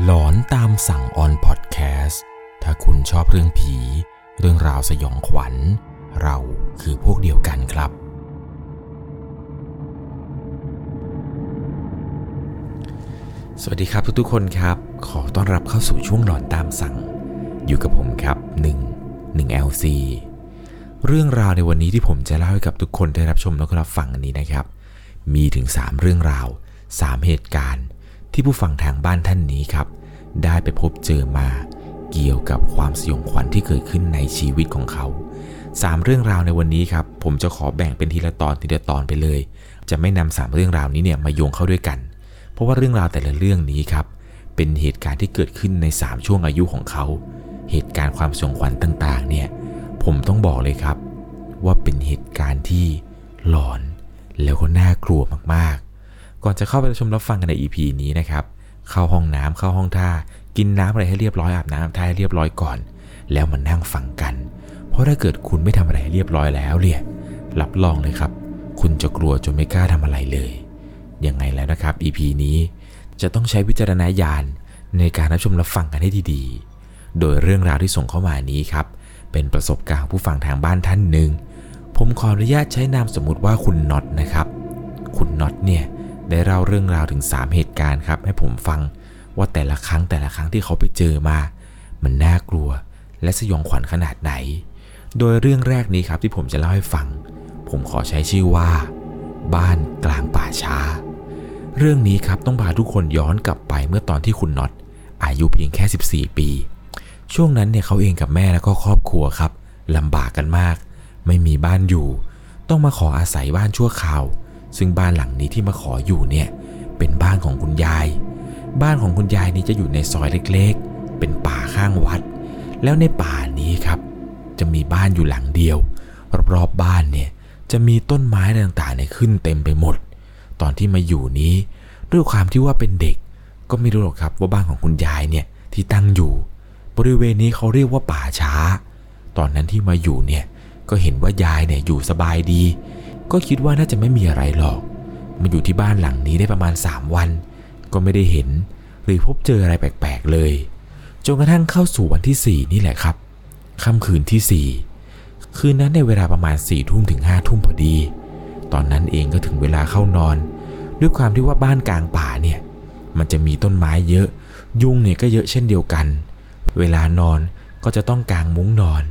หลอนตามสั่งออนพอดแคสต์ถ้าคุณชอบเรื่องผี เรื่องราวสยองขวัญ เราคือพวกเดียวกันครับ สวัสดีครับทุกๆคนครับ ขอต้อนรับเข้าสู่ช่วงหลอนตามสั่ง อยู่กับผมครับ 1 1 LC เรื่องราวในวันนี้ที่ผมจะเล่าให้กับทุกคนได้รับชมและรับฟังอันนี้นะครับ มีถึง 3 เรื่องราว 3 เหตุการณ์ ที่ผู้ฟังทางบ้านท่านนี้ครับ ได้ไปพบเจอมาเกี่ยวกับความสยองขวัญที่เกิดขึ้นในชีวิตของเขา 3 เรื่องราวในวันนี้ครับ ผมจะขอแบ่งเป็นทีละตอนทีละตอนไปเลย จะไม่นำสามเรื่องราวนี้เนี่ยมาโยงเข้าด้วยกัน เพราะว่าเรื่องราวแต่ละเรื่องนี้ครับ เป็นเหตุการณ์ที่เกิดขึ้นใน 3 ช่วงอายุของเขา เหตุการณ์ความสยองขวัญต่างๆ เนี่ย ผมต้องบอกเลยครับ ว่าเป็นเหตุการณ์ที่หลอนแล้วก็น่ากลัวมากๆ ก่อนจะเข้าไปชมรับฟังกันใน EP นี้นะครับ เข้าห้องน้ำเข้าห้องท่า กินน้ำอะไรให้เรียบร้อยอาบน้ำอาบท่าให้เรียบร้อยก่อน แล้วมานั่งฟังกัน เพราะถ้าเกิดคุณไม่ทำอะไรให้เรียบร้อยแล้วเนี่ยรับรองเลยครับ คุณจะกลัวจนไม่กล้าทำอะไรเลยยังไงแล้วนะครับ EP นี้จะต้องใช้วิจารณญาณในการรับชมรับฟังกันให้ดีๆ โดยเรื่องราวที่ส่งเข้ามานี้ครับ เป็นประสบการณ์ผู้ฟังทางบ้านท่านหนึ่ง ผมขออนุญาตใช้นามสมมุติว่าคุณน็อตนะครับ คุณน็อตเนี่ย ได้เล่าเรื่องราวถึง 3 เหตุการณ์ครับ ให้ผมฟังว่าแต่ละครั้งแต่ละครั้งที่เขาไปเจอมา มันน่ากลัว และสยองขวัญขนาดไหน โดยเรื่องแรกนี้ครับที่ผมจะเล่าให้ฟัง ผมขอใช้ชื่อว่า บ้านกลางป่าช้า เรื่องนี้ครับต้องพาทุกคนย้อนกลับไปเมื่อตอนที่คุณน็อตอายุเพียงแค่ 14 ปี ช่วงนั้นเนี่ยเขาเองกับแม่แล้วก็ครอบครัวครับลำบากกันมาก ไม่มีบ้านอยู่ ต้องมาขออาศัยบ้านชั่วคราว ซึ่งบ้านหลังนี้ที่มาขออยู่เนี่ยเป็นบ้านของคุณยาย บ้านของคุณยายนี้จะอยู่ในซอยเล็กๆ เป็นป่าข้างวัด แล้วในป่านี้ครับ จะมีบ้านอยู่หลังเดียว รอบๆบ้านเนี่ยจะมีต้นไม้ต่างๆเนี่ยขึ้นเต็มไปหมด ตอนที่มาอยู่นี้ด้วยความที่ว่าเป็นเด็ก ก็ไม่รู้หรอกครับว่าบ้านของคุณยายเนี่ยที่ตั้งอยู่ บริเวณนี้เขาเรียกว่าป่าช้า ตอนนั้นที่มาอยู่เนี่ยก็เห็นว่ายายเนี่ยอยู่สบายดี ก็คิดว่าน่าจะไม่มีอะไรหรอกมาอยู่ที่บ้านหลังนี้ได้ประมาณ 3 วัน ก็ไม่ได้เห็น หรือพบเจออะไรแปลกๆเลย จนกระทั่งเข้าสู่วันที่ 4 นี่แหละครับ ค่ำคืนที่ 4 คืนนั้นในเวลาประมาณ4ี่ทุ่มถึง5้าทุ่มพอดี ตอนนั้นเองก็ถึงเวลาเข้านอน ด้วยความที่ว่าบ้านกลางป่าเนี่ย มันจะมีต้นไม้เยอะ ยุงเนี่ยก็เยอะเช่นเดียวกัน เวลานอนก็จะต้องกางมุ้งนอน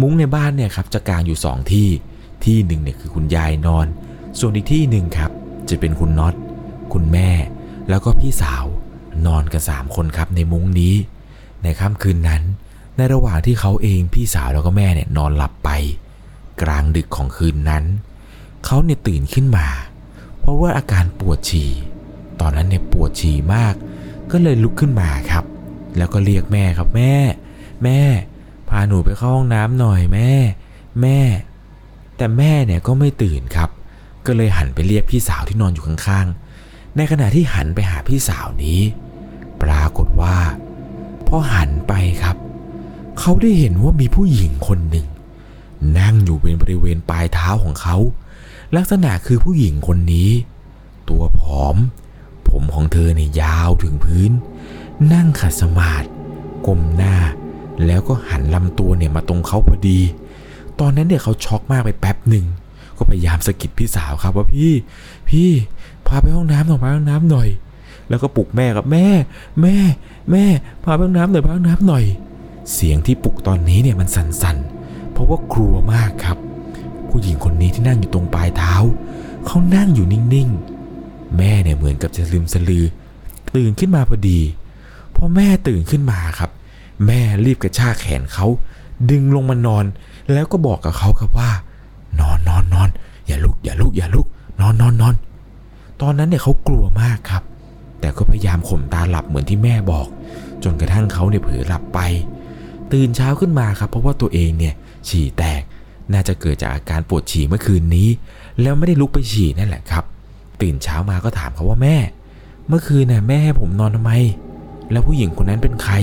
มุ้งในบ้านเนี่ยครับจะกางอยู่2ที่ ที่หนึ่งเนี่ยคือคุณยายนอน ส่วนอีกที่หนึ่งครับ จะเป็นคุณน็อต คุณแม่ แล้วก็พี่สาวนอนกัน3คนครับในมุ้งนี้ ในค่ำคืนนั้น ในระหว่างที่เขาเองพี่สาวแล้วก็แม่เนี่ยนอนหลับไป กลางดึกของคืนนั้น เขาเนี่ยตื่นขึ้นมา เพราะว่าอาการปวดฉี่ ตอนนั้นเนี่ยปวดฉี่มาก ก็เลยลุกขึ้นมาครับ แล้วก็เรียกแม่ครับแม่ แม่ พาหนูไปเข้าห้องน้ำหน่อยแม่ แม่ แต่แม่เนี่ยก็ไม่ตื่นครับ ก็เลยหันไปเรียกพี่สาวที่นอนอยู่ข้างๆ ในขณะที่หันไปหาพี่สาวนี้ ปรากฏว่าพอหันไปครับ เขาได้เห็นว่ามีผู้หญิงคนหนึ่ง นั่งอยู่เป็นบริเวณปลายเท้าของเขา ลักษณะคือผู้หญิงคนนี้ ตัวผอม ผมของเธอเนี่ยยาวถึงพื้น นั่งขัดสมาธิก้มหน้า แล้วก็หันลำตัวเนี่ยมาตรงเขาพอดี ตอนนั้นเนี่ยเขาช็อกมากไปแป๊บหนึ่งก็พยายามสะกิดพี่สาวครับว่าพี่พี่พาไปห้องน้ำหน่อยพาไปห้องน้ำหน่อย แล้วก็ปลุกแม่กับแม่ แม่ แม่พาไปห้องน้ำหน่อยพาห้องน้ำหน่อย เสียงที่ปลุกตอนนี้เนี่ยมันสั่นๆ เพราะว่ากลัวมากครับ ผู้หญิงคนนี้ที่นั่งอยู่ตรงปลายเท้าเขานั่งอยู่นิ่งๆ แม่เนี่ยเหมือนกับจะลืมสลือ ตื่นขึ้นมาพอดีพอแม่ตื่นขึ้นมาครับ แม่รีบกระชากแขนเขา ดึงลงมานอน แล้วก็บอกกับเขาครับว่า นอนนอนนอนอย่าลุกอย่าลุกอย่าลุกนอนนอนนอนตอนนั้นเนี่ยเขากลัวมากครับ แต่ก็พยายามข่มตาหลับเหมือนที่แม่บอก จนกระทั่งเขาเนี่ยเผลอหลับไป ตื่นเช้าขึ้นมาครับ เพราะว่าตัวเองเนี่ยฉี่แตก น่าจะเกิดจากอาการปวดฉี่เมื่อคืนนี้ แล้วไม่ได้ลุกไปฉี่นั่นแหละครับ ตื่นเช้ามาก็ถามเขาว่าแม่ เมื่อคืนน่ะแม่ให้ผมนอนทำไม แล้วผู้หญิงคนนั้นเป็นใคร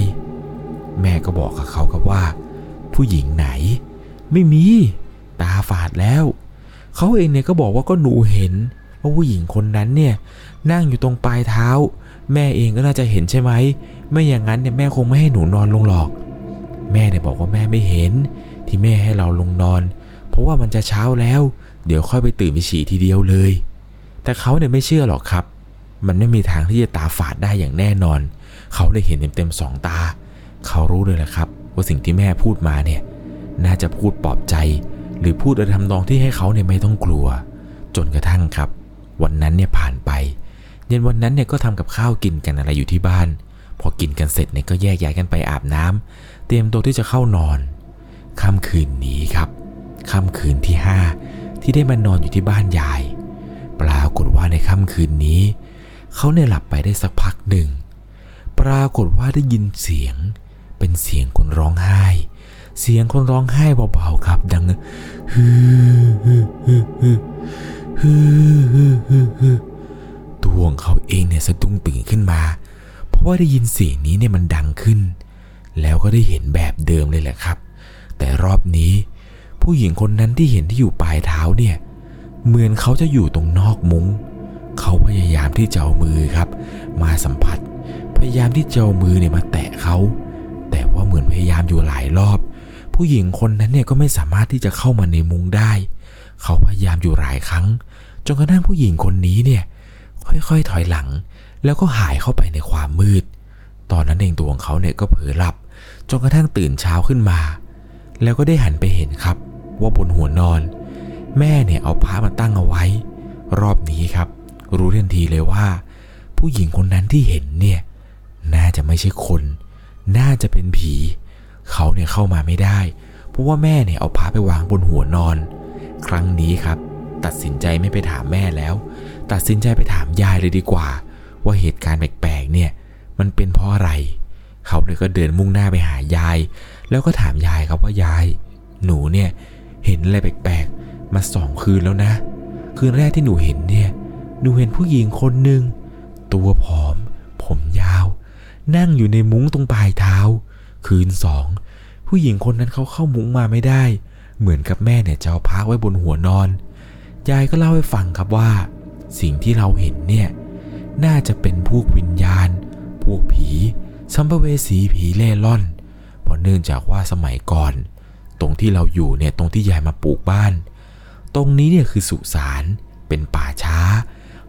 แม่ก็บอกกับเขาครับว่า ผู้หญิงไหน ไม่มี ตาฝาดแล้ว เขาเองเนี่ยก็บอกว่าก็หนูเห็นว่าผู้หญิงคนนั้นเนี่ยนั่งอยู่ตรงปลายเท้า แม่เองก็น่าจะเห็นใช่ไหม ไม่อย่างนั้นเนี่ยแม่คงไม่ให้หนูนอนลงหรอก แม่เนี่ยบอกว่าแม่ไม่เห็น ที่แม่ให้เราลงนอน เพราะว่ามันจะเช้าแล้ว เดี๋ยวค่อยไปตื่นไปฉี่ทีเดียวเลย แต่เขาเนี่ยไม่เชื่อหรอกครับ มันไม่มีทางที่จะตาฝาดได้อย่างแน่นอน เขาได้เห็นเต็มๆสองตา เขารู้เลยแหละครับ ว่าสิ่งที่แม่พูดมาเนี่ย น่าจะพูดปลอบใจ หรือพูดโดยทำนองที่ให้เขาเนี่ยไม่ต้องกลัว จนกระทั่งครับ วันนั้นเนี่ยผ่านไป เย็นวันนั้นเนี่ยก็ทำกับข้าวกินกันอะไรอยู่ที่บ้าน พอกินกันเสร็จเนี่ยก็แยกย้ายกันไปอาบน้ำเตรียมตัวที่จะเข้านอนค่ำคืนนี้ครับค่ำคืนที่ห้าที่ได้มานอนอยู่ที่บ้านยาย ปรากฏว่าในค่ำคืนนี้ เขาเนี่ยหลับไปได้สักพักหนึ่ง ปรากฏว่าได้ยินเสียง เป็นเสียงคนร้องไห้ เสียงคนร้องไห้เบาๆครับ ดังฮือฮือฮือฮือฮือฮือฮือตัวของเขาเองเนี่ยสะดุ้งตื่นขึ้นมา เพราะว่าได้ยินเสียงนี้เนี่ยมันดังขึ้น แล้วก็ได้เห็นแบบเดิมเลยแหละครับ แต่รอบนี้ ผู้หญิงคนนั้นที่เห็นที่อยู่ปลายเท้าเนี่ย เหมือนเขาจะอยู่ตรงนอกมุง้งเขาพยายามที่จะเอามือครับ มาสัมผัส พยายามที่จะเอามือเนี่ยมาแตะเขา แต่ว่าเหมือนพยายามอยู่หลายรอบ ผู้หญิงคนนั้นเนี่ยก็ไม่สามารถที่จะเข้ามาในมุงได้ เขาพยายามอยู่หลายครั้งจนกระทั่งผู้หญิงคนนี้เนี่ยค่อยๆถอยหลัง แล้วก็หายเข้าไปในความมืด ตอนนั้นเองตัวของเขาเนี่ยก็เผลอหลับจนกระทั่งตื่นเช้าขึ้นมา แล้วก็ได้หันไปเห็นครับ ว่าบนหัวนอน แม่เนี่ยเอาผ้ามาตั้งเอาไว้ รอบนี้ครับ รู้ทันทีเลยว่า ผู้หญิงคนนั้นที่เห็นเนี่ยน่าจะไม่ใช่คน น่าจะเป็นผี เขาเนี่ยเข้ามาไม่ได้ เพราะว่าแม่เนี่ยเอาผ้าไปวางบนหัวนอน ครั้งนี้ครับ ตัดสินใจไม่ไปถามแม่แล้ว ตัดสินใจไปถามยายเลยดีกว่า ว่าเหตุการณ์แปลกๆเนี่ย มันเป็นเพราะอะไร เขาเลยก็เดินมุ่งหน้าไปหายาย แล้วก็ถามยายครับว่ายาย หนูเนี่ยเห็นอะไรแปลกๆมาสองคืนแล้วนะ คืนแรกที่หนูเห็นเนี่ยหนูเห็นผู้หญิงคนหนึ่งตัวผอม ผมยาว นั่งอยู่ในมุ้งตรงปลายเท้า คืนสอง ผู้หญิงคนนั้นเขาเข้ามุ้งมาไม่ได้ เหมือนกับแม่เนี่ยจะเอาพักไว้บนหัวนอน ยายก็เล่าให้ฟังครับว่า สิ่งที่เราเห็นเนี่ย น่าจะเป็นพวกวิญญาณ พวกผีสัมภเวสีผีเล่ร่อน เพราะเนื่องจากว่าสมัยก่อน ตรงที่เราอยู่เนี่ยตรงที่ยายมาปลูกบ้าน ตรงนี้เนี่ยคือสุสานเป็นป่าช้า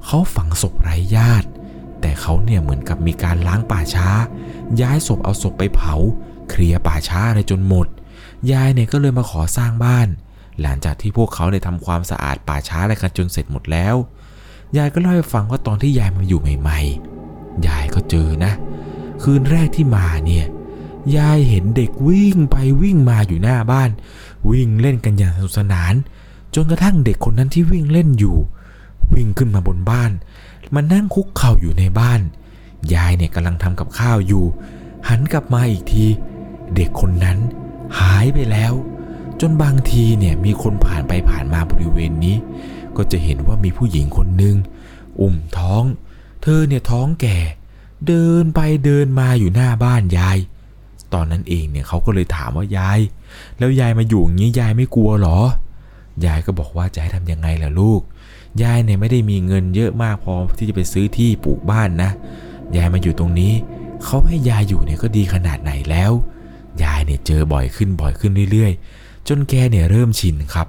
เขาฝังศพไร้ญาติ แต่เขาเนี่ยเหมือนกับมีการล้างป่าช้า ย้ายศพเอาศพไปเผา เคลียร์ป่าช้าอะไรจนหมด ยายเนี่ยก็เลยมาขอสร้างบ้าน หลังจากที่พวกเขาเนี่ยทำความสะอาดป่าช้าอะไรกันจนเสร็จหมดแล้ว ยายก็เล่าให้ฟังว่าตอนที่ยายมาอยู่ใหม่ ๆ ยายก็เจอนะ คืนแรกที่มาเนี่ยยายเห็นเด็กวิ่งไปวิ่งมาอยู่หน้าบ้าน วิ่งเล่นกันอย่างสนุกสนาน จนกระทั่งเด็กคนนั้นที่วิ่งเล่นอยู่ วิ่งขึ้นมาบนบ้าน มานั่งคุกเข่าอยู่ในบ้าน ยายเนี่ยกำลังทำกับข้าวอยู่ หันกลับมาอีกที เด็กคนนั้นหายไปแล้ว จนบางทีเนี่ยมีคนผ่านไปผ่านมาบริเวณนี้ ก็จะเห็นว่ามีผู้หญิงคนหนึ่งอุ้มท้อง เธอเนี่ยท้องแก่ เดินไปเดินมาอยู่หน้าบ้านยาย ตอนนั้นเองเนี่ยเขาก็เลยถามว่ายาย แล้วยายมาอยู่อย่างนี้ยายไม่กลัวหรอ ยายก็บอกว่าจะให้ทำยังไงล่ะลูก ยายเนี่ยไม่ได้มีเงินเยอะมากพอที่จะไปซื้อที่ปลูกบ้านนะ ยายมาอยู่ตรงนี้ เขาให้ยายอยู่เนี่ยก็ดีขนาดไหนแล้ว ยายเนี่ยเจอบ่อยขึ้นบ่อยขึ้นเรื่อย ๆ จนแกเนี่ยเริ่มชินครับ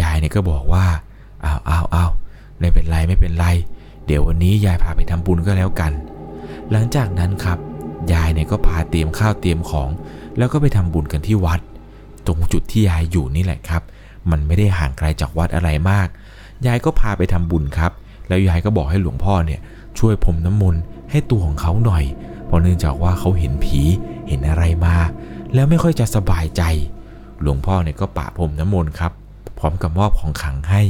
ยายเนี่ยก็บอกว่าอ้าวอ้าวอ้าวไม่เป็นไรไม่เป็นไร เดี๋ยววันนี้ยายพาไปทำบุญก็แล้วกัน หลังจากนั้นครับ ยายเนี่ยก็พาเตรียมข้าวเตรียมของ แล้วก็ไปทำบุญกันที่วัด ตรงจุดที่ยายอยู่นี่แหละครับ มันไม่ได้ห่างไกลจากวัดอะไรมาก ยายก็พาไปทำบุญครับ แล้วยายก็บอกให้หลวงพ่อเนี่ยช่วยพรมน้ำมนต์ให้ตัวของเขาหน่อย เพราะเนื่องจากว่าเขาเห็นผีเห็นอะไรมา แล้วไม่ค่อยจะสบายใจ หลวงพ่อเนี่ยก็ปะพรมน้ำมนต์ครับ พร้อมกับมอบของขังให้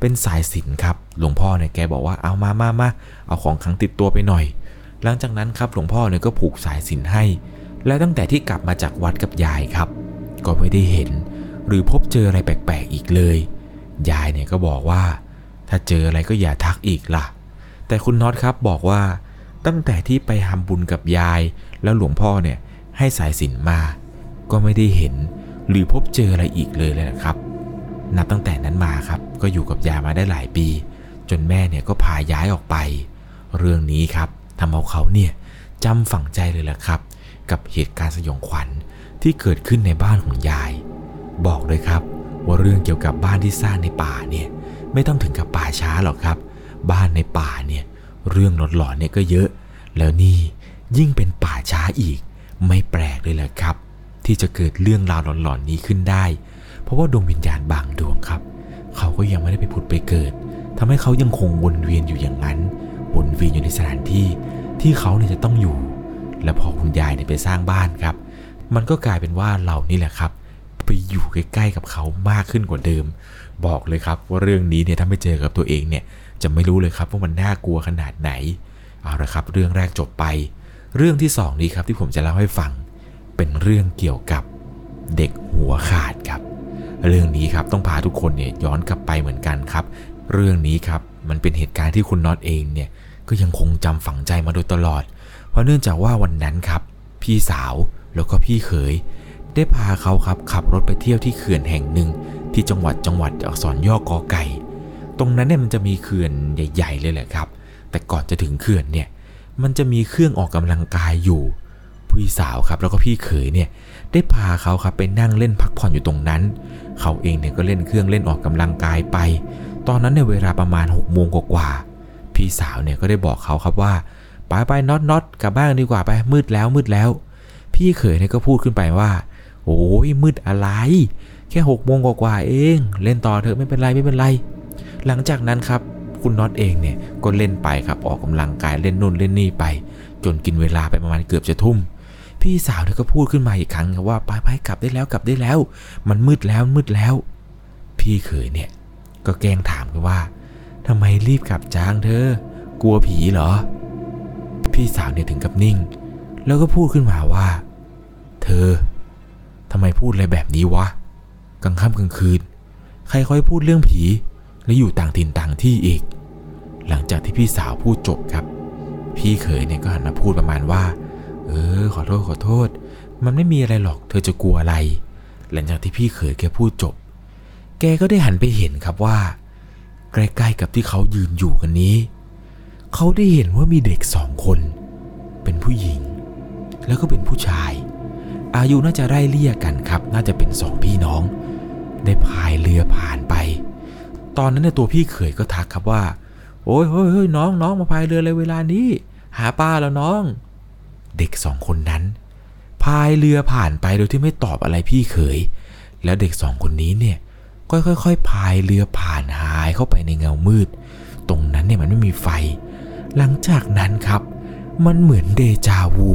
เป็นสายสินครับ หลวงพ่อเนี่ยแกบอกว่าเอามามามาเอาของขังติดตัวไปหน่อย หลังจากนั้นครับหลวงพ่อเนี่ยก็ผูกสายสินให้ และตั้งแต่ที่กลับมาจากวัดกับยายครับ ก็ไม่ได้เห็น หรือพบเจออะไรแปลกๆอีกเลย ยายเนี่ยก็บอกว่า ถ้าเจออะไรก็อย่าทักอีกล่ะ แต่คุณน็อตครับบอกว่าตั้งแต่ที่ไปทำบุญกับยาย แล้วหลวงพ่อเนี่ยให้สายสินมา ก็ไม่ได้เห็นหรือพบเจออะไรอีกเลยเลยนะครับ นับตั้งแต่นั้นมาครับ ก็อยู่กับยายมาได้หลายปี จนแม่เนี่ยก็พาย้ายออกไป เรื่องนี้ครับทำเอาเขาเนี่ยจำฝังใจเลยแหละครับ กับเหตุการณ์สยองขวัญที่เกิดขึ้นในบ้านของยาย บอกเลยครับ ว่าเรื่องเกี่ยวกับบ้านที่สร้างในป่าเนี่ยไม่ต้องถึงกับป่าช้าหรอกครับ บ้านในป่าเนี่ยเรื่องหลอนๆเนี่ยก็เยอะ แล้วนี่ยิ่งเป็นป่าช้าอีก ไม่แปลกเลยแหละครับ ที่จะเกิดเรื่องราวหลอนๆนี้ขึ้นได้ เพราะว่าดวงวิญญาณบางดวงครับ เขาก็ยังไม่ได้ไปผุดไปเกิดทำให้เขายังคงวนเวียนอยู่อย่างนั้นวนเวียนอยู่ในสถานที่ที่เขาเนี่ยจะต้องอยู่ และพอคุณยายเนี่ยไปสร้างบ้านครับ มันก็กลายเป็นว่าเรานี่แหละครับ ไปอยู่ใกล้ๆกับเขามากขึ้นกว่าเดิม บอกเลยครับว่าเรื่องนี้เนี่ยถ้าไม่เจอกับตัวเองเนี่ยจะไม่รู้เลยครับว่ามันน่ากลัวขนาดไหนเอาละครับ เรื่องแรกจบไป เรื่องที่สองนี้ครับที่ผมจะเล่าให้ฟัง เป็นเรื่องเกี่ยวกับเด็กหัวขาดครับ เรื่องนี้ครับต้องพาทุกคนเนี่ยย้อนกลับไปเหมือนกันครับ เรื่องนี้ครับมันเป็นเหตุการณ์ที่คุณน็อตเองเนี่ยก็ยังคงจำฝังใจมาโดยตลอด เพราะเนื่องจากว่าวันนั้นครับ พี่สาวแล้วก็พี่เขย ได้พาเขาครับขับรถไปเที่ยวที่เขื่อนแห่งหนึ่ง ที่จังหวัดจังหวัดอักษรย่อกอไก่ ตรงนั้นเนี่ยมันจะมีเขื่อนใหญ่ ๆ เลยแหละครับ แต่ก่อนจะถึงเขื่อนเนี่ยมันจะมีเครื่องออกกำลังกายอยู่พี่สาวครับแล้วก็พี่เขยเนี่ยได้พาเขาครับไปนั่งเล่นพักผ่อนอยู่ตรงนั้น เขาเองเนี่ยก็เล่นเครื่องเล่นออกกำลังกายไป ตอนนั้นในเวลาประมาณ6กโมงกว่าๆพี่สาวเนี่ยก็ได้บอกเขาครับว่าไปไปน็อตน็อตกลับบ้านดีกว่าไปมืดแล้วมืดแล้ว พี่เขยเนี่ยก็พูดขึ้นไปว่า โอ้ยมืดอะไร แค่หกโมงกว่าเอง เล่นต่อเถอะไม่เป็นไรไม่เป็นไร หลังจากนั้นครับคุณน็อตเองเนี่ยก็เล่นไปครับออกกำลังกายเล่นนู่นเล่นนี่ไป จนกินเวลาไปประมาณเกือบจะทุ่ม พี่สาวเนี่ยก็พูดขึ้นมาอีกครั้งครับว่าไปไปกลับได้แล้วกลับได้แล้ว มันมืดแล้วมืดแล้ว พี่เขยเนี่ย ก็แกล้งถามกันว่าทำไมรีบกลับจ้างเธอ กลัวผีเหรอ พี่สาวเนี่ยถึงกับนิ่ง แล้วก็พูดขึ้นมาว่า เธอ ทำไมพูดอะไรแบบนี้วะ กลางค่ำกลางคืน ใครค่อยพูดเรื่องผี และอยู่ต่างถิ่นต่างที่อีก หลังจากที่พี่สาวพูดจบครับ พี่เขยเนี่ยก็หันมาพูดประมาณว่า เออ ขอโทษขอโทษ มันไม่มีอะไรหรอก เธอจะกลัวอะไร หลังจากที่พี่เขยแกพูดจบ แกก็ได้หันไปเห็นครับว่า ใกล้ๆกับที่เขายืนอยู่กันนี้ เขาได้เห็นว่ามีเด็กสองคน เป็นผู้หญิง แล้วก็เป็นผู้ชาย อายุน่าจะไล่เลี่ยกันครับ น่าจะเป็นสองพี่น้อง ได้พายเรือผ่านไป ตอนนั้นเนี่ยตัวพี่เขยก็ทักครับว่า โอ้ยเฮ้ยเฮ้ยน้องน้องมาพายเรือเลยเวลานี้ หาปลาแล้วน้อง เด็กสองคนนั้น พายเรือผ่านไปโดยที่ไม่ตอบอะไรพี่เขย แล้วเด็กสองคนนี้เนี่ยก็ค่อยๆพายเรือผ่านหายเข้าไปในเงามืด ตรงนั้นเนี่ยมันไม่มีไฟ หลังจากนั้นครับ มันเหมือนเดจาวู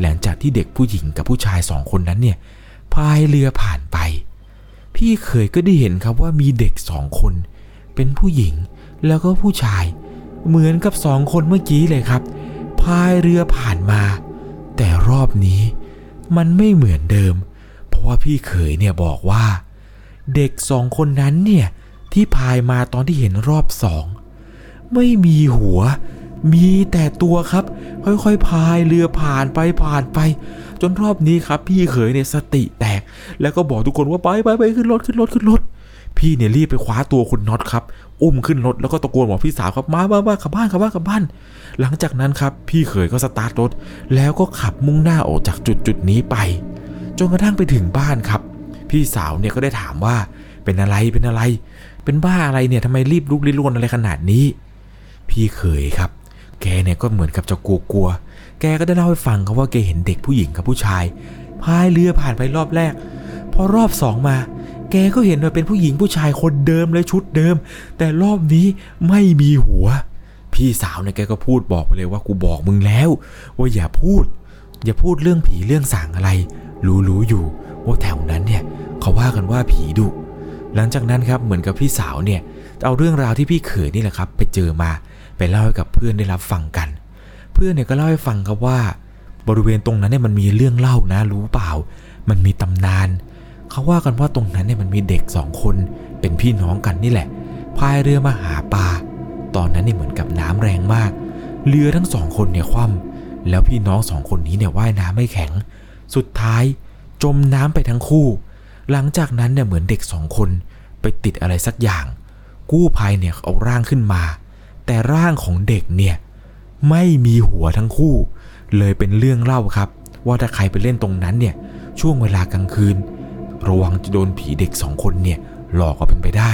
หลังจากที่เด็กผู้หญิงกับผู้ชายสองคนนั้นเนี่ยพายเรือผ่านไป พี่เคยก็ได้เห็นครับว่ามีเด็กสองคน เป็นผู้หญิงแล้วก็ผู้ชาย เหมือนกับสองคนเมื่อกี้เลยครับพายเรือผ่านมา แต่รอบนี้มันไม่เหมือนเดิม เพราะว่าพี่เขยเนี่ยบอกว่า เด็กสองคนนั้นเนี่ยที่พายมาตอนที่เห็นรอบสอง ไม่มีหัว มีแต่ตัวครับ ค่อยๆพายเรือผ่านไปผ่านไป จนรอบนี้ครับ พี่เขยเนี่ยสติแตก แล้วก็บอกทุกคนว่าไปไปไปขึ้นรถขึ้นรถขึ้นรถพี่เนี่ยรีบไปคว้าตัวคุณน็อตครับ อุ้มขึ้นรถแล้วก็ตะโกนบอกพี่สาวครับมามามากลับบ้านกลับบ้านกลับบ้าน หลังจากนั้นครับพี่เขยก็สตาร์ทรถ แล้วก็ขับมุ่งหน้าออกจากจุดจุดนี้ไป จนกระทั่งไปถึงบ้านครับ พี่สาวเนี่ยก็ได้ถามว่าเป็นอะไรเป็นอะไร เป็นบ้าอะไรเนี่ยทำไมรีบลุกลี้ลุกลนอะไรขนาดนี้ พี่เขยครับ แกเนี่ยก็เหมือนกับจะกลัวๆ แกก็ได้เล่าให้ฟังครับว่าแกเห็นเด็กผู้หญิงกับผู้ชายพายเรือผ่านไปรอบแรก พอรอบสองมา แกก็เห็นว่าเป็นผู้หญิงผู้ชายคนเดิมเลยชุดเดิม แต่รอบนี้ไม่มีหัว พี่สาวเนี่ยแกก็พูดบอกไปเลยว่ากูบอกมึงแล้ว ว่าอย่าพูด อย่าพูดเรื่องผีเรื่องสางอะไร รู้ๆอยู่ว่าแถวนั้นเนี่ยเขาว่ากันว่าผีดุหลังจากนั้นครับเหมือนกับพี่สาวเนี่ยเอาเรื่องราวที่พี่เขยนี่แหละครับ ไปเจอมา ไปเล่าให้กับเพื่อนได้รับฟังกัน เพื่อนเนี่ยก็เล่าให้ฟังครับว่า บริเวณตรงนั้นเนี่ยมันมีเรื่องเล่านะรู้เปล่า มันมีตำนานเขาว่ากันว่าตรงนั้นเนี่ยมันมีเด็กสองคนเป็นพี่น้องกันนี่แหละพายเรือมาหาปลาตอนนั้นเนี่ยเหมือนกับน้ำแรงมาก เรือทั้งสองคนเนี่ยคว่ำแล้วพี่น้องสองคนนี้เนี่ยว่ายน้ำไม่แข็ง สุดท้ายจมน้ำไปทั้งคู่ หลังจากนั้นเนี่ยเหมือนเด็กสองคนไปติดอะไรสักอย่าง กู้ภัยเนี่ยเอาร่างขึ้นมา แต่ร่างของเด็กเนี่ยไม่มีหัวทั้งคู่ เลยเป็นเรื่องเล่าครับ ว่าถ้าใครไปเล่นตรงนั้นเนี่ยช่วงเวลากลางคืน ระวังจะโดนผีเด็กสองคนเนี่ยหลอกก็เป็นไปได้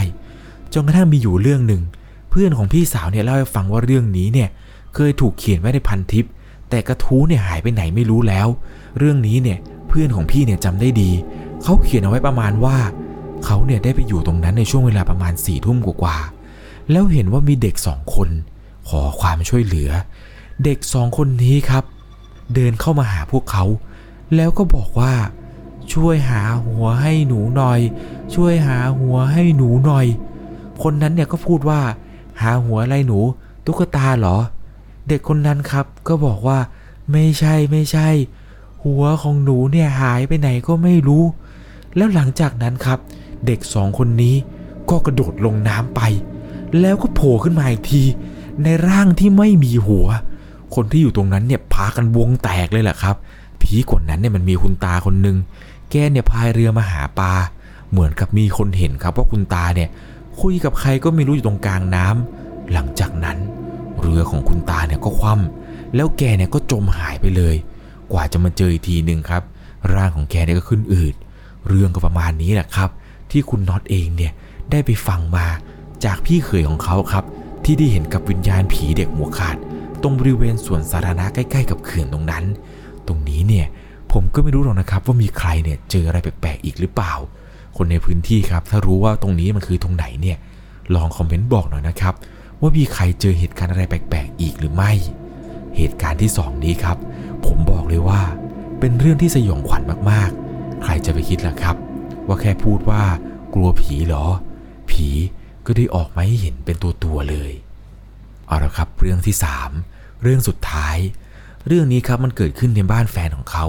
จนกระทั่งมีอยู่เรื่องหนึ่ง เพื่อนของพี่สาวเนี่ยเล่าให้ฟังว่าเรื่องนี้เนี่ยเคยถูกเขียนไว้ในพันทิป แต่กระทู้เนี่ยหายไปไหนไม่รู้แล้ว เรื่องนี้เนี่ยเพื่อนของพี่เนี่ยจำได้ดี เขาเขียนเอาไว้ประมาณว่า เขาเนี่ยได้ไปอยู่ตรงนั้นในช่วงเวลาประมาณสี่ทุ่มกว่าๆ แล้วเห็นว่ามีเด็กสองคน ขอความช่วยเหลือ เด็กสองคนนี้ครับ เดินเข้ามาหาพวกเขา แล้วก็บอกว่า ช่วยหาหัวให้หนูหน่อย ช่วยหาหัวให้หนูหน่อย คนนั้นเนี่ยก็พูดว่า หาหัวอะไรหนู ตุ๊กตาเหรอ เด็กคนนั้นครับก็บอกว่า ไม่ใช่ไม่ใช่ หัวของหนูเนี่ยหายไปไหนก็ไม่รู้ แล้วหลังจากนั้นครับ เด็กสองคนนี้ก็กระโดดลงน้ำไป แล้วก็โผล่ขึ้นมาอีกที ในร่างที่ไม่มีหัว คนที่อยู่ตรงนั้นเนี่ยพากันวงแตกเลยแหละครับ ผีกว่านั้นเนี่ยมันมีคุณตาคนหนึ่งแกเนี่ยพายเรือมาหาปลา เหมือนกับมีคนเห็นครับว่าคุณตาเนี่ยคุยกับใครก็ไม่รู้อยู่ตรงกลางน้ำหลังจากนั้น เรือของคุณตาเนี่ยก็คว่ำแล้วแกเนี่ยก็จมหายไปเลย กว่าจะมาเจออีกทีหนึ่งครับ ร่างของแกเนี่ยก็ขึ้นอืดเรื่องก็ประมาณนี้แหละครับ ที่คุณน็อตเองเนี่ยได้ไปฟังมา จากพี่เขยของเขาครับ ที่ได้เห็นกับวิญญาณผีเด็กหัวขาด ตรงบริเวณสวนสาธารณะใกล้ๆกับเขื่อนตรงนั้น ตรงนี้เนี่ยผมก็ไม่รู้หรอกนะครับ ว่ามีใครเนี่ยเจออะไรแปลกๆอีกหรือเปล่า คนในพื้นที่ครับ ถ้ารู้ว่าตรงนี้มันคือตรงไหนเนี่ยลองคอมเมนต์บอกหน่อยนะครับ ว่ามีใครเจอเหตุการณ์อะไรแปลกๆอีกหรือไม่ เหตุการณ์ที่สองนี้ครับ ผมบอกเลยว่า เป็นเรื่องที่สยองขวัญมากๆ ใครจะไปคิดล่ะครับ ว่าแค่พูดว่ากลัวผีเหรอ ผี ก็ได้ออกมาให้เห็นเป็นตัวตัวๆเลย เอาละครับเรื่องที่ 3 เรื่องสุดท้าย เรื่องนี้ครับมันเกิดขึ้นในบ้านแฟนของเขา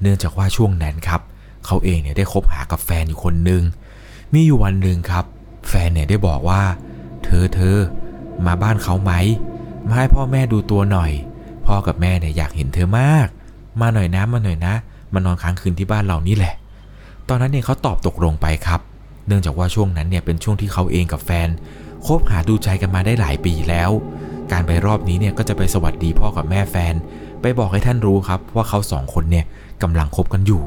เนื่องจากว่าช่วงนั้นครับ เขาเองเนี่ยได้คบหากับแฟนอยู่คนหนึ่งมีอยู่วันหนึ่งครับ แฟนเนี่ยได้บอกว่า เธอเธอมาบ้านเขาไหมมาให้พ่อแม่ดูตัวหน่อย พ่อกับแม่เนี่ยอยากเห็นเธอมาก มาหน่อยนะมาหน่อยนะมานอนค้างคืนที่บ้านเรานี่แหละ ตอนนั้นเนี่ยเขาตอบตกลงไปครับ เนื่องจากว่าช่วงนั้นเนี่ยเป็นช่วงที่เขาเองกับแฟนคบหาดูใจกันมาได้หลายปีแล้ว การไปรอบนี้เนี่ยก็จะไปสวัสดีพ่อกับแม่แฟน ไปบอกให้ท่านรู้ครับว่าเขาสองคนเนี่ยกำลังคบกันอยู่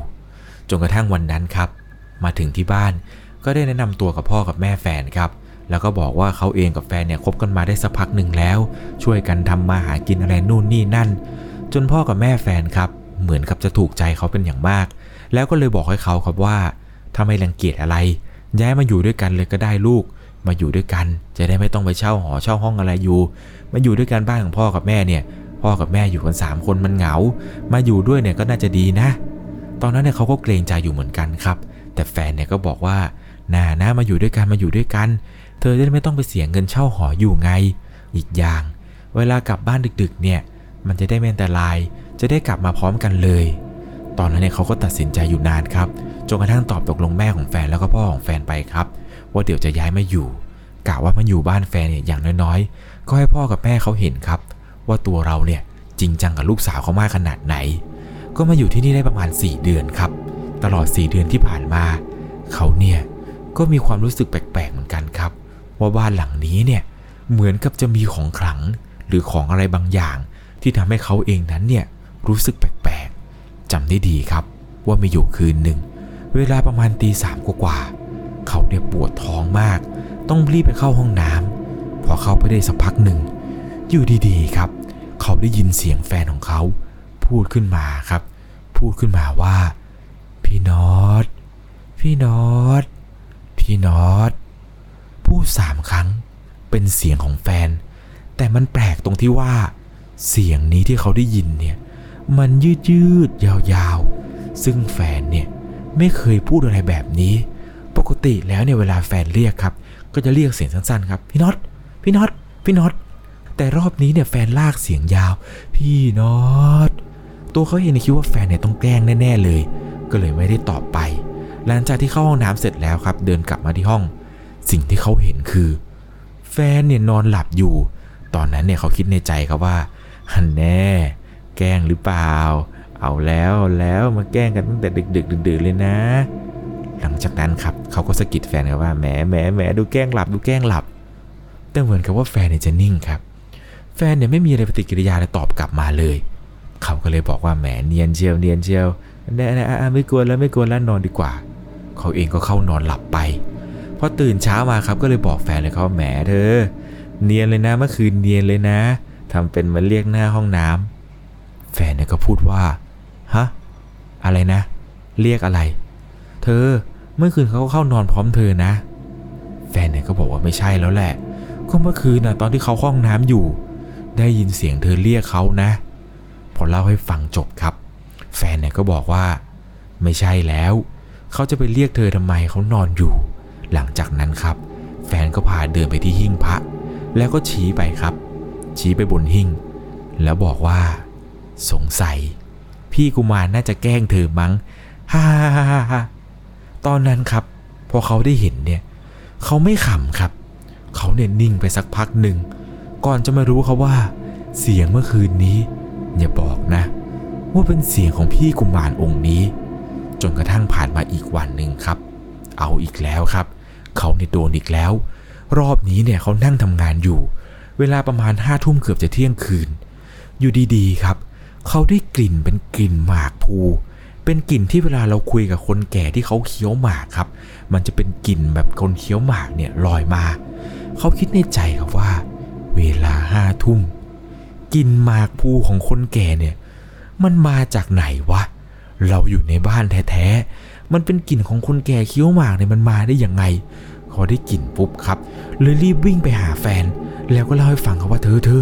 จนกระทั่งวันนั้นครับ มาถึงที่บ้านก็ได้แนะนำตัวกับพ่อกับแม่แฟนครับ แล้วก็บอกว่าเขาเองกับแฟนเนี่ยคบกันมาได้สักพักหนึ่งแล้ว ช่วยกันทำมาหากินอะไรนู่นนี่นั่น จนพ่อกับแม่แฟนครับ เหมือนกับจะถูกใจเขาเป็นอย่างมาก แล้วก็เลยบอกให้เขาครับว่าถ้าไม่รังเกียจอะไร ย้ายมาอยู่ด้วยกันเลยก็ได้ลูก มาอยู่ด้วยกัน จะได้ไม่ต้องไปเช่าหอเช่าห้องอะไรอยู่ มาอยู่ด้วยกันบ้านของพ่อกับแม่เนี่ย พ่อกับแม่อยู่กันสามคนมันเหงา มาอยู่ด้วยเนี่ยก็น่าจะดีนะ ตอนนั้นเนี่ยเขาก็เกรงใจอยู่เหมือนกันครับ แต่แฟนเนี่ยก็บอกว่าน่านะมาอยู่ด้วยกันมาอยู่ด้วยกัน เธอจะได้ไม่ต้องไปเสียเงินเช่าหออยู่ไง อีกอย่าง เวลากลับบ้านดึกๆ เนี่ย มันจะได้ไม่อันตราย จะได้กลับมาพร้อมกันเลย ตอนนั้นเนี่ยเขาก็ตัดสินใจอยู่นานครับ จนกระทั่งตอบตกลงแม่ของแฟนแล้วก็พ่อของแฟนไปครับ ว่าเดี๋ยวจะย้ายมาอยู่กะว่ามาอยู่บ้านแฟนเนี่ยอย่างน้อยๆ ก็ให้พ่อกับแม่เขาเห็นครับ ว่าตัวเราเนี่ยจริงจังกับลูกสาวเขามากขนาดไหน ก็มาอยู่ที่นี่ได้ประมาณ 4 เดือนครับ ตลอด 4 เดือนที่ผ่านมา เขาเนี่ยก็มีความรู้สึกแปลกๆเหมือนกันครับ ว่าบ้านหลังนี้เนี่ยเหมือนกับจะมีของขลัง หรือของอะไรบางอย่าง ที่ทำให้เขาเองนั้นเนี่ยรู้สึกแปลกๆจำได้ดีครับ ว่ามีอยู่คืนหนึ่ง เวลาประมาณตีสามกว่าๆเขาเนี่ยปวดท้องมาก ต้องรีบไปเข้าห้องน้ำพอเข้าไปได้สักพักหนึ่ง อยู่ดีๆครับ เขาได้ยินเสียงแฟนของเขา พูดขึ้นมาครับ พูดขึ้นมาว่า พี่นอตพี่นอตพี่นอตพูดสามครั้งเป็นเสียงของแฟน แต่มันแปลกตรงที่ว่า เสียงนี้ที่เขาได้ยินเนี่ยมันยืดยืดๆยาวๆ ซึ่งแฟนเนี่ย ไม่เคยพูดอะไรแบบนี้ ปกติแล้วเนี่ยเวลาแฟนเรียกครับ ก็จะเรียกเสียงสั้นๆครับ พี่น็อต พี่น็อต พี่น็อต แต่รอบนี้เนี่ยแฟนลากเสียงยาว พี่น็อต ตัวเขาเองเนี่ยคิดว่าแฟนเนี่ยต้องแกล้งแน่ๆเลย ก็เลยไม่ได้ตอบไป หลังจากที่เข้าห้องน้ำเสร็จแล้วครับ เดินกลับมาที่ห้อง สิ่งที่เขาเห็นคือ แฟนเนี่ยนอนหลับอยู่ ตอนนั้นเนี่ยเขาคิดในใจครับว่าฮันแน่ แกล้งหรือเปล่า เอาแล้วแล้วมาแกล้งกันตั้งแต่ดึกๆดื่นเลยนะ หลังจากนั้นครับเขาก็สะกิดแฟนครับว่าแหมแหมแหมดูแกล้งหลับดูแกล้งหลับ แต่เหมือนกับว่าแฟนเนี่ยจะนิ่งครับ แฟนเนี่ยไม่มีอะไรปฏิกิริยาอะไรตอบกลับมาเลย เขาก็เลยบอกว่าแหมเนียนเชียวเนียนเชียวแน่ๆไม่กลัวแล้วไม่กลัวแล้วนอนดีกว่า เขาเองก็เข้านอนหลับไปพอตื่นเช้ามาครับก็เลยบอกแฟนเลยเขาแหมเธอ เนียนเลยนะเมื่อคืนเนียนเลยนะทำเป็นมาเรียกหน้าห้องน้ำแฟนเนี่ยก็พูดว่า ฮะ อะไรนะ เรียกอะไร เธอ เมื่อคืนเขาก็เข้านอนพร้อมเธอนะ แฟนเนี่ยก็บอกว่าไม่ใช่แล้วแหละ ก็เมื่อคืนนะตอนที่เขาห้องน้ำอยู่ ได้ยินเสียงเธอเรียกเขานะ พอเล่าให้ฟังจบครับ แฟนเนี่ยก็บอกว่า ไม่ใช่แล้ว เขาจะไปเรียกเธอทำไมเขานอนอยู่ หลังจากนั้นครับ แฟนก็พาเดินไปที่หิ้งพระ แล้วก็ชี้ไปครับ ชี้ไปบนหิ้งแล้วบอกว่า สงสัย พี่กุมารน่าจะแกล้งเธอมั้งฮ่าฮ่าฮ่าฮ่าตอนนั้นครับ พอเขาได้เห็นเนี่ย เขาไม่ขำครับ เขาเนี่ยนิ่งไปสักพักหนึ่ง ก่อนจะมารู้เขาว่า เสียงเมื่อคืนนี้ อย่าบอกนะ ว่าเป็นเสียงของพี่กุมารองค์นี้ จนกระทั่งผ่านมาอีกวันหนึ่งครับ เอาอีกแล้วครับ เขาเนี่ยโดนอีกแล้ว รอบนี้เนี่ยเขานั่งทำงานอยู่ เวลาประมาณห้าทุ่มเกือบจะเที่ยงคืน อยู่ดีๆครับเเขาได้กลิ่นเป็นกลิ่นหมากภูเป็นกลิ่นที่เวลาเราคุยกับคนแก่ที่เขาเคี้ยวหมากครับ มันจะเป็นกลิ่นแบบคนเคี้ยวหมากเนี่ยลอยมา เขาคิดในใจครับว่า เวลาห้าทุ่มกลิ่นหมากภูของคนแก่เนี่ย มันมาจากไหนวะ เราอยู่ในบ้านแท้ๆ มันเป็นกลิ่นของคนแก่เคี้ยวหมากเนี่ยมันมาได้ยังไงเขาได้กลิ่นปุ๊บครับเลยรีบวิ่งไปหาแฟน แล้วก็เล่าให้ฟังครับว่าเธอเธอ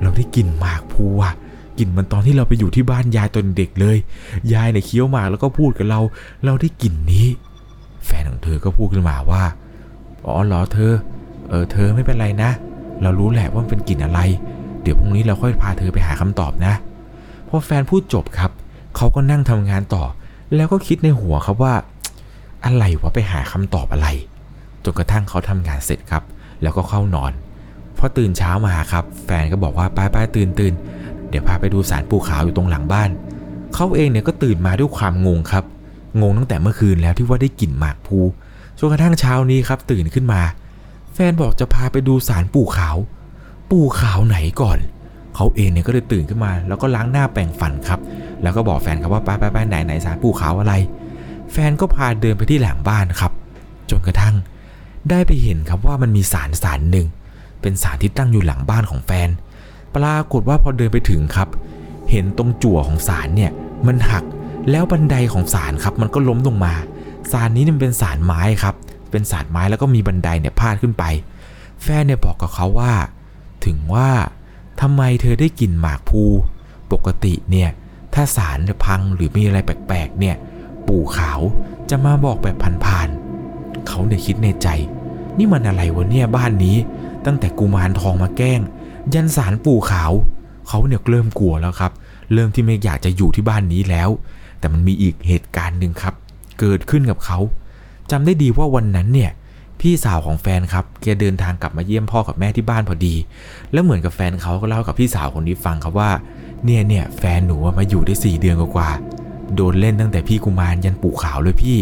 เราได้กลิ่นหมากภูอะ กลิ่นมันตอนที่เราไปอยู่ที่บ้านยายตอนเด็กเลย ยายเนี่ยเคี้ยวหมากแล้วก็พูดกับเรา เราได้กลิ่นนี้ แฟนของเธอก็พูดขึ้นมาว่า อ๋อเหรอเธอ เออเธอไม่เป็นไรนะ เรารู้แหละว่ามันเป็นกลิ่นอะไร เดี๋ยวพรุ่งนี้เราค่อยพาเธอไปหาคำตอบนะ พอแฟนพูดจบครับ เขาก็นั่งทำงานต่อ แล้วก็คิดในหัวครับว่า อะไรวะไปหาคำตอบอะไรจนกระทั่งเขาทำงานเสร็จครับ แล้วก็เข้านอนพอตื่นเช้ามาครับ แฟนก็บอกว่าไปไปตื่นตื่น เดี๋ยวพาไปดูสารปูขาวอยู่ตรงหลังบ้าน เขาเองเนี่ยก็ตื่นมาด้วยความงงครับ งงตั้งแต่เมื่อคืนแล้วที่ว่าได้กลิ่นหมากภูจนกระทั่งเช้านี้ครับตื่นขึ้นมา แฟนบอกจะพาไปดูสารปู่ขาว ปู่ขาวไหนก่อน เขาเองเนี่ยก็เลยตื่นขึ้นมา แล้วก็ล้างหน้าแปรงฟันครับ แล้วก็บอกแฟนครับว่าไปไปไปไหนไหนสารปู่ขาวอะไร แฟนก็พาเดินไปที่หลังบ้านครับ จนกระทั่ง ได้ไปเห็นครับว่ามันมีสารสารหนึ่งเป็นสารที่ตั้งอยู่หลังบ้านของแฟน ปรากฏว่าพอเดินไปถึงครับ เห็นตรงจั่วของสารเนี่ยมันหักแล้วบันไดของสารครับ มันก็ล้มลงมาสารนี้มันเป็นสารไม้ครับ เป็นสารไม้แล้วก็มีบันไดเนี่ยพาดขึ้นไป แฟนเนี่ยบอกกับเขาว่า ถึงว่าทำไมเธอได้กลิ่นหมากภูปกติเนี่ยถ้าสารพังหรือมีอะไรแปลกๆเนี่ยปู่ขาวจะมาบอกแบบผ่านๆเขาเนี่ยคิดในใจ นี่มันอะไรวะเนี่ยบ้านนี้ ตั้งแต่กุมารทองมาแกล้ง ยันสารปู่ขาว เขาเนี่ยเริ่มกลัวแล้วครับ เริ่มที่ไม่อยากจะอยู่ที่บ้านนี้แล้ว แต่มันมีอีกเหตุการณ์หนึ่งครับ เกิดขึ้นกับเขาจำได้ดีว่าวันนั้นเนี่ยพี่สาวของแฟนครับแกเดินทางกลับมาเยี่ยมพ่อกับแม่ที่บ้านพอดี แล้วเหมือนกับแฟนเขาก็เล่ากับพี่สาวคนนี้ฟังครับว่า เนี่ยเนี่ยแฟนหนูมาอยู่ได้สี่เดือนกว่าโดนเล่นตั้งแต่พี่กุมารยันปู่ขาวเลยพี่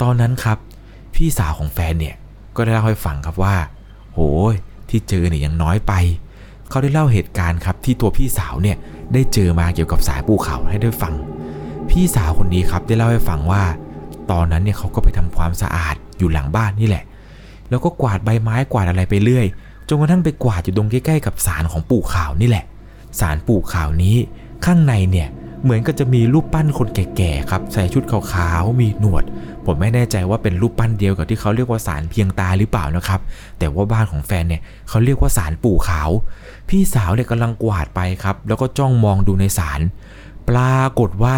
ตอนนั้นครับ พี่สาวของแฟนเนี่ยก็ได้เล่าให้ฟังครับว่า โหยที่เจอเนี่ยยังน้อยไป เขาได้เล่าเหตุการณ์ครับที่ตัวพี่สาวเนี่ยได้เจอมาเกี่ยวกับสายปู่ขาวให้ได้ฟัง พี่สาวคนนี้ครับได้เล่าให้ฟังว่า ตอนนั้นเนี่ยเขาก็ไปทำความสะอาดอยู่หลังบ้านนี่แหละ แล้วก็กวาดใบไม้กวาดอะไรไปเรื่อยจนกระทั่งไปกวาดอยู่ตรงใกล้ๆกับศาลของปู่ขาวนี่แหละศาลปู่ขาวนี้ข้างในเนี่ยเหมือนก็จะมีรูปปั้นคนแก่ๆครับใส่ชุดขาวๆมีหนวด ผมไม่แน่ใจว่าเป็นรูปปั้นเดียวกับที่เขาเรียกว่าศาลเพียงตาหรือเปล่านะครับ แต่ว่าบ้านของแฟนเนี่ยเขาเรียกว่าศาลปู่ขาว พี่สาวเนี่ยกำลังกวาดไปครับ แล้วก็จ้องมองดูในศาลปรากฏว่า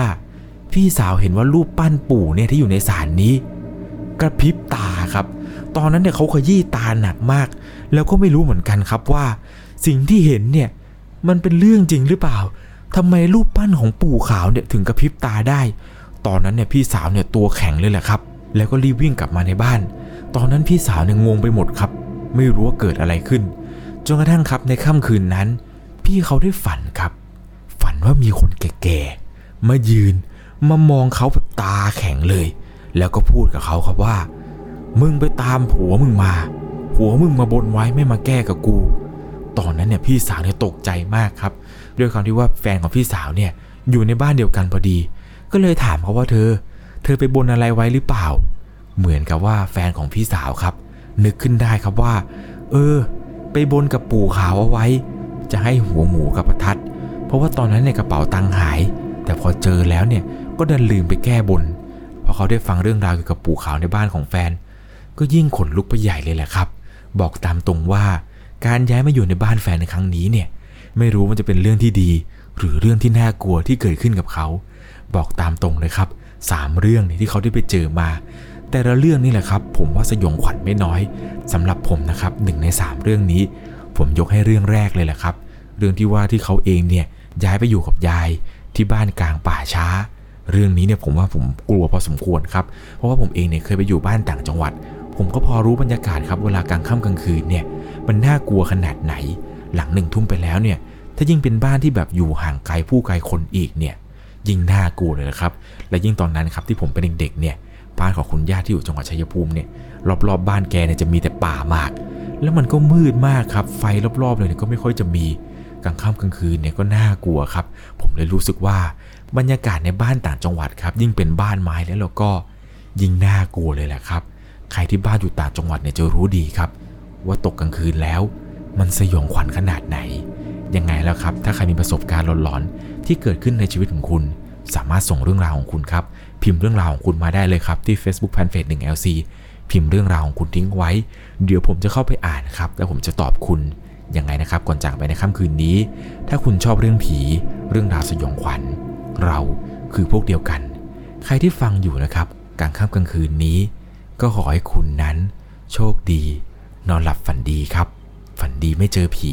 พี่สาวเห็นว่ารูปปั้นปู่เนี่ยที่อยู่ในศาลนี้ กระพริบตาครับ ตอนนั้นเนี่ยเขาขยี้ตาหนักมาก แล้วก็ไม่รู้เหมือนกันครับว่า สิ่งที่เห็นเนี่ยมันเป็นเรื่องจริงหรือเปล่าทำไมรูปปั้นของปู่ขาวเนี่ยถึงกระพริบตาได้ ตอนนั้นเนี่ยพี่สาวเนี่ยตัวแข็งเลยแหละครับ แล้วก็รีบวิ่งกลับมาในบ้าน ตอนนั้นพี่สาวเนี่ยงงไปหมดครับ ไม่รู้ว่าเกิดอะไรขึ้น จนกระทั่งครับในค่ำคืนนั้น พี่เขาได้ฝันครับ ฝันว่ามีคนแก่ๆมายืนมามองเขาแบบตาแข็งเลย แล้วก็พูดกับเขาครับว่า มึงไปตามผัวมึงมาผผัวมึงมาบนไว้ไม่มาแก้กับกู ตอนนั้นเนี่ยพี่สาวเนี่ยตกใจมากครับ ด้วยความที่ว่าแฟนของพี่สาวเนี่ยอยู่ในบ้านเดียวกันพอดี ก็เลยถามเขาว่าเธอ เธอไปบนอะไรไว้หรือเปล่า เหมือนกับว่าแฟนของพี่สาวครับ นึกขึ้นได้ครับว่า เออ ไปบนกับปู่ขาวเอาไว้ จะให้หัวหมูกับประทัด เพราะว่าตอนนั้นในยกระเป๋าตังค์หาย แต่พอเจอแล้วเนี่ยก็ดันลืมไปแก้บนพอเขาได้ฟังเรื่องราวเกี่ยวกับปู่ขาวในบ้านของแฟน ก็ยิ่งขนลุกไปใหญ่เลยแหละครับ บอกตามตรงว่าการย้ายมาอยู่ในบ้านแฟนในครั้งนี้เนี่ย ไม่รู้มันจะเป็นเรื่องที่ดี หรือเรื่องที่น่ากลัวที่เกิดขึ้นกับเขา บอกตามตรงเลยครับสามเรื่องนี่ที่เขาได้ไปเจอมา แต่ละเรื่องนี่แหละครับ ผมว่าสยองขวัญไม่น้อยสำหรับผมนะครับหนึ่งในสามเรื่องนี้ ผมยกให้เรื่องแรกเลยแหละครับ เรื่องที่ว่าที่เขาเองเนี่ยย้ายไปอยู่กับยายที่บ้านกลางป่าช้า เรื่องนี้เนี่ยผมว่าผมกลัวพอสมควรครับ เพราะว่าผมเองเนี่ยเคยไปอยู่บ้านต่างจังหวัด ผมก็พอรู้บรรยากาศครับเวลากลางค่ำกลางคืนเนี่ยมันน่ากลัวขนาดไหน หลังหนึ่งทุ่มไปแล้วเนี่ยถ้ายิ่งเป็นบ้านที่แบบอยู่ห่างไกลผู้ไกลคนอีกเนี่ย ยิ่งน่ากลัวเลยนะครับ และยิ่งตอนนั้นครับที่ผมเป็นเด็กๆเนี่ยบ้านของคุณย่าที่อยู่จังหวัดชัยภูมิเนี่ยรอบๆบบ้านแกเนี่ยจะมีแต่ป่ามาก แล้วมันก็มืดมากครับ ไฟรอบๆเลยเนี่ยก็ไม่ค่อยจะมีกลางค่ำกลางคืนเนี่ยก็น่ากลัวครับ ผมเลยรู้สึกว่าบรรยากาศในบ้านต่างจังหวัดครับ ยิ่งเป็นบ้านไม้แล้วเราก็ยิ่งน่ากลัวเลยแหละครับ ใครที่บ้านอยู่ต่างจังหวัดเนี่ยจะรู้ดีครับ ว่าตกกลางคืนแล้ว มันสยองขวัญขนาดไหน ยังไงแล้วครับ ถ้าใครมีประสบการณ์หลอนๆที่เกิดขึ้นในชีวิตของคุณ สามารถส่งเรื่องราวของคุณครับ พิมพ์เรื่องราวของคุณมาได้เลยครับที่ Facebook Fanpage 1 LC พิมพ์เรื่องราวของคุณทิ้งไว้ เดี๋ยวผมจะเข้าไปอ่านครับ แล้วผมจะตอบคุณยังไงนะครับ ก่อนจากไปในค่ำคืนนี้ ถ้าคุณชอบเรื่องผี เรื่องราวสยองขวัญ เราคือพวกเดียวกัน ใครที่ฟังอยู่นะครับกลางค่ำกลางคืนนี้ ก็ขอให้คุณนั้น โชคดี นอนหลับฝันดีครับ ฝันดีไม่เจอผี